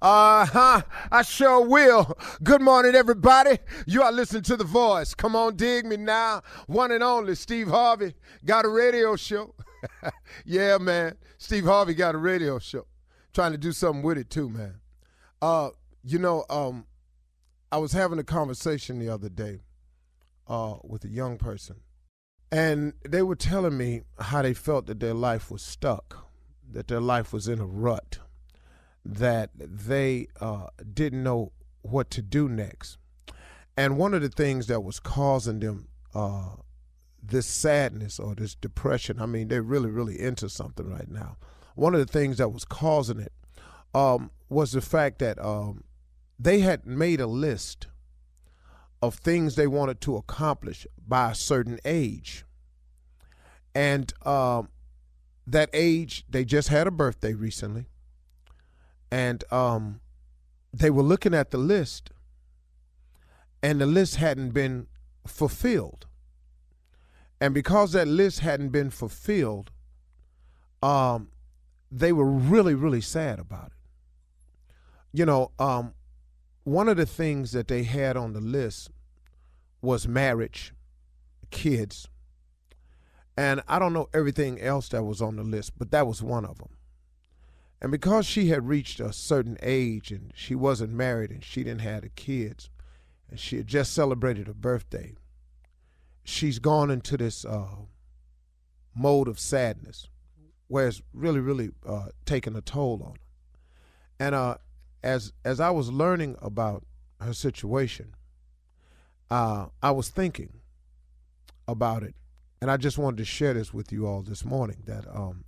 Uh huh. I sure will. Good morning, everybody. You are listening to The Voice. Come on, dig me now. One and only Steve Harvey got a radio show. yeah, man. Steve Harvey got a radio show. Trying to do something with it too, man. Uh, you know, um, I was having a conversation the other day uh, with a young person, and they were telling me how they felt that their life was stuck, that their life was in a rut that they uh, didn't know what to do next. And one of the things that was causing them uh, this sadness or this depression, I mean, they're really, really into something right now. One of the things that was causing it um, was the fact that um, they had made a list of things they wanted to accomplish by a certain age. And um, that age, they just had a birthday recently and um, they were looking at the list, and the list hadn't been fulfilled. And because that list hadn't been fulfilled, um, they were really, really sad about it. You know, um, one of the things that they had on the list was marriage, kids, and I don't know everything else that was on the list, but that was one of them. And because she had reached a certain age and she wasn't married and she didn't have the kids, and she had just celebrated her birthday, she's gone into this uh, mode of sadness where it's really, really uh, taking a toll on her. And uh, as as I was learning about her situation, uh, I was thinking about it, and I just wanted to share this with you all this morning. That um,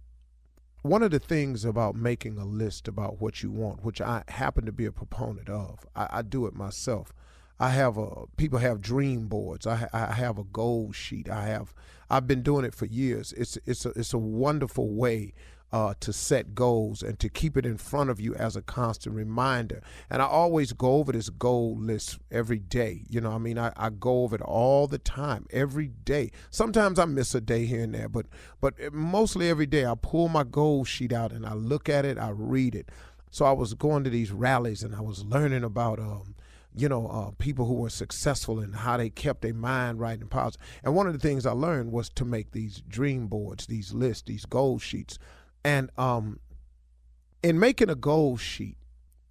one of the things about making a list about what you want, which I happen to be a proponent of, I, I do it myself. I have a people have dream boards. I, I have a goal sheet. I have I've been doing it for years. It's it's a it's a wonderful way uh, to set goals and to keep it in front of you as a constant reminder. And I always go over this goal list every day. You know, I mean, I, I go over it all the time, every day. Sometimes I miss a day here and there, but but mostly every day I pull my goal sheet out and I look at it, I read it. So I was going to these rallies and I was learning about, um, you know, uh, people who were successful and how they kept their mind right and positive. And one of the things I learned was to make these dream boards, these lists, these goal sheets. And um, in making a goal sheet,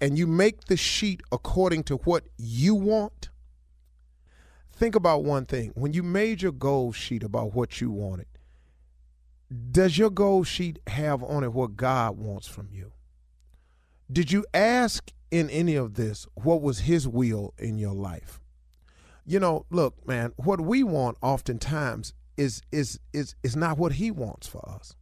and you make the sheet according to what you want, think about one thing. When you made your goal sheet about what you wanted, does your goal sheet have on it what God wants from you? Did you ask in any of this what was His will in your life? You know, look, man, what we want oftentimes is is is is not what He wants for us.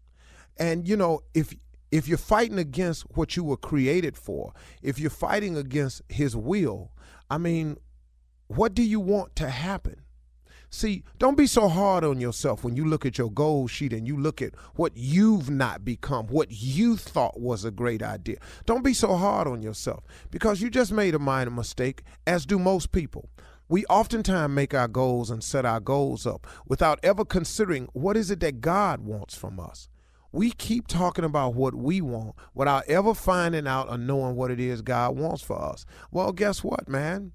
And you know, if if you're fighting against what you were created for, if you're fighting against his will, I mean, what do you want to happen? See, don't be so hard on yourself when you look at your goal sheet and you look at what you've not become, what you thought was a great idea. Don't be so hard on yourself because you just made a minor mistake, as do most people. We oftentimes make our goals and set our goals up without ever considering what is it that God wants from us we keep talking about what we want without ever finding out or knowing what it is God wants for us. Well, guess what, man?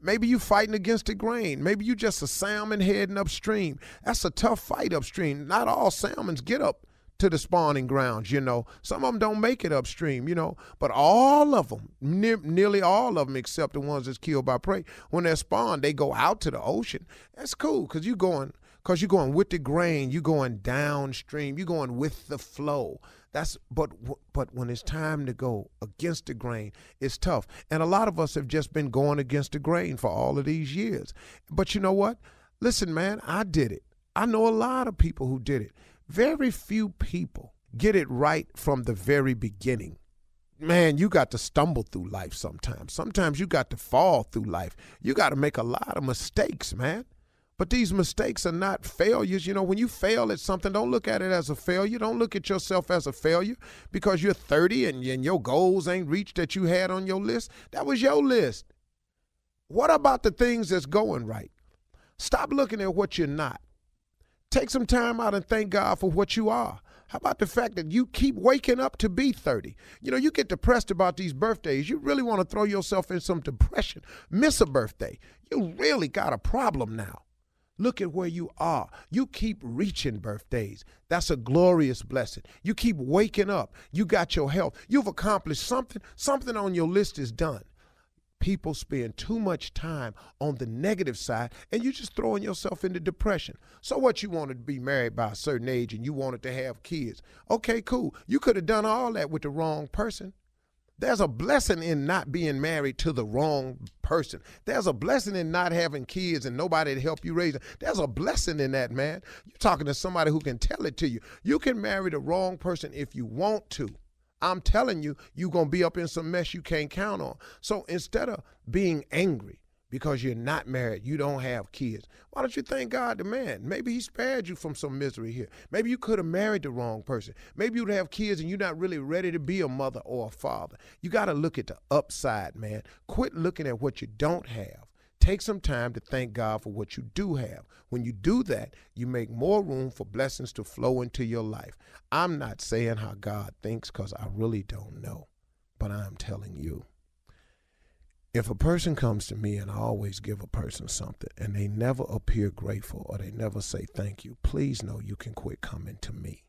Maybe you're fighting against the grain. Maybe you're just a salmon heading upstream. That's a tough fight upstream. Not all salmons get up to the spawning grounds, you know. Some of them don't make it upstream, you know. But all of them, ne- nearly all of them, except the ones that's killed by prey, when they're spawned, they go out to the ocean. That's cool because you're going – because you're going with the grain, you're going downstream, you're going with the flow. That's but but when it's time to go against the grain, it's tough. And a lot of us have just been going against the grain for all of these years. But you know what? Listen, man, I did it. I know a lot of people who did it. Very few people get it right from the very beginning man, you got to stumble through life sometimes. Sometimes you got to fall through life. You got to make a lot of mistakes, man. But these mistakes are not failures. You know, when you fail at something, don't look at it as a failure. Don't look at yourself as a failure because you're 30 and, and your goals ain't reached that you had on your list. That was your list. What about the things that's going right? Stop looking at what you're not. Take some time out and thank God for what you are. How about the fact that you keep waking up to be 30? You know, you get depressed about these birthdays. You really want to throw yourself in some depression. Miss a birthday. You really got a problem now. Look at where you are. You keep reaching birthdays. That's a glorious blessing. You keep waking up. You got your health. You've accomplished something. Something on your list is done. People spend too much time on the negative side and you're just throwing yourself into depression. So, what you wanted to be married by a certain age and you wanted to have kids. Okay, cool. You could have done all that with the wrong person. There's a blessing in not being married to the wrong person. There's a blessing in not having kids and nobody to help you raise them. There's a blessing in that, man. You're talking to somebody who can tell it to you. You can marry the wrong person if you want to. I'm telling you, you're going to be up in some mess you can't count on. So instead of being angry, because you're not married, you don't have kids. Why don't you thank God the man? Maybe he spared you from some misery here. Maybe you could have married the wrong person. Maybe you'd have kids and you're not really ready to be a mother or a father. You got to look at the upside, man. Quit looking at what you don't have. Take some time to thank God for what you do have. When you do that, you make more room for blessings to flow into your life. I'm not saying how God thinks because I really don't know, but I'm telling you if a person comes to me and I always give a person something and they never appear grateful or they never say thank you, please know you can quit coming to me.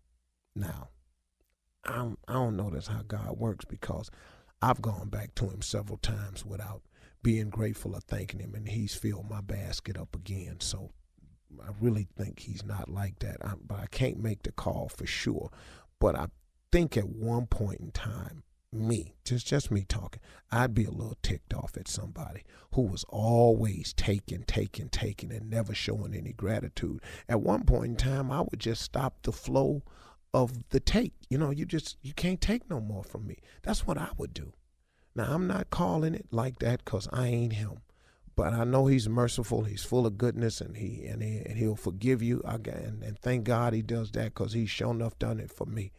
Now, I'm, I don't know that's how God works because I've gone back to him several times without being grateful or thanking him, and he's filled my basket up again. So I really think he's not like that. I, but I can't make the call for sure. But I think at one point in time, me, just just me talking, I'd be a little ticked off at somebody who was always taking, taking, taking, and never showing any gratitude. At one point in time, I would just stop the flow of the take. You know, you just you can't take no more from me. That's what I would do. Now I'm not calling it like that because I ain't him, but I know he's merciful. He's full of goodness, and he and, he, and he'll forgive you. Again, and thank God he does that because he's sure enough done it for me.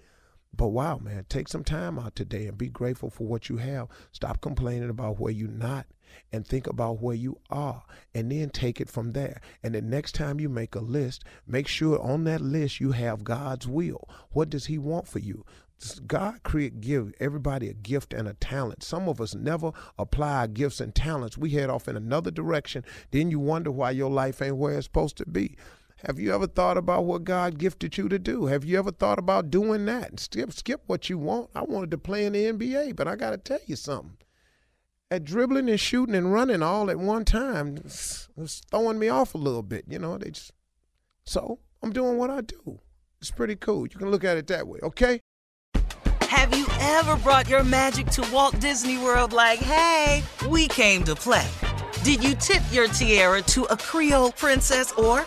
But wow, man, take some time out today and be grateful for what you have. Stop complaining about where you're not and think about where you are and then take it from there. And the next time you make a list, make sure on that list you have God's will. What does He want for you? God create give everybody a gift and a talent. Some of us never apply our gifts and talents. We head off in another direction. Then you wonder why your life ain't where it's supposed to be. Have you ever thought about what God gifted you to do? Have you ever thought about doing that? Skip, skip what you want. I wanted to play in the NBA, but I got to tell you something. At dribbling and shooting and running all at one time, it's throwing me off a little bit. You know, they just so I'm doing what I do. It's pretty cool. You can look at it that way, okay? Have you ever brought your magic to Walt Disney World like, hey, we came to play? Did you tip your tiara to a Creole princess or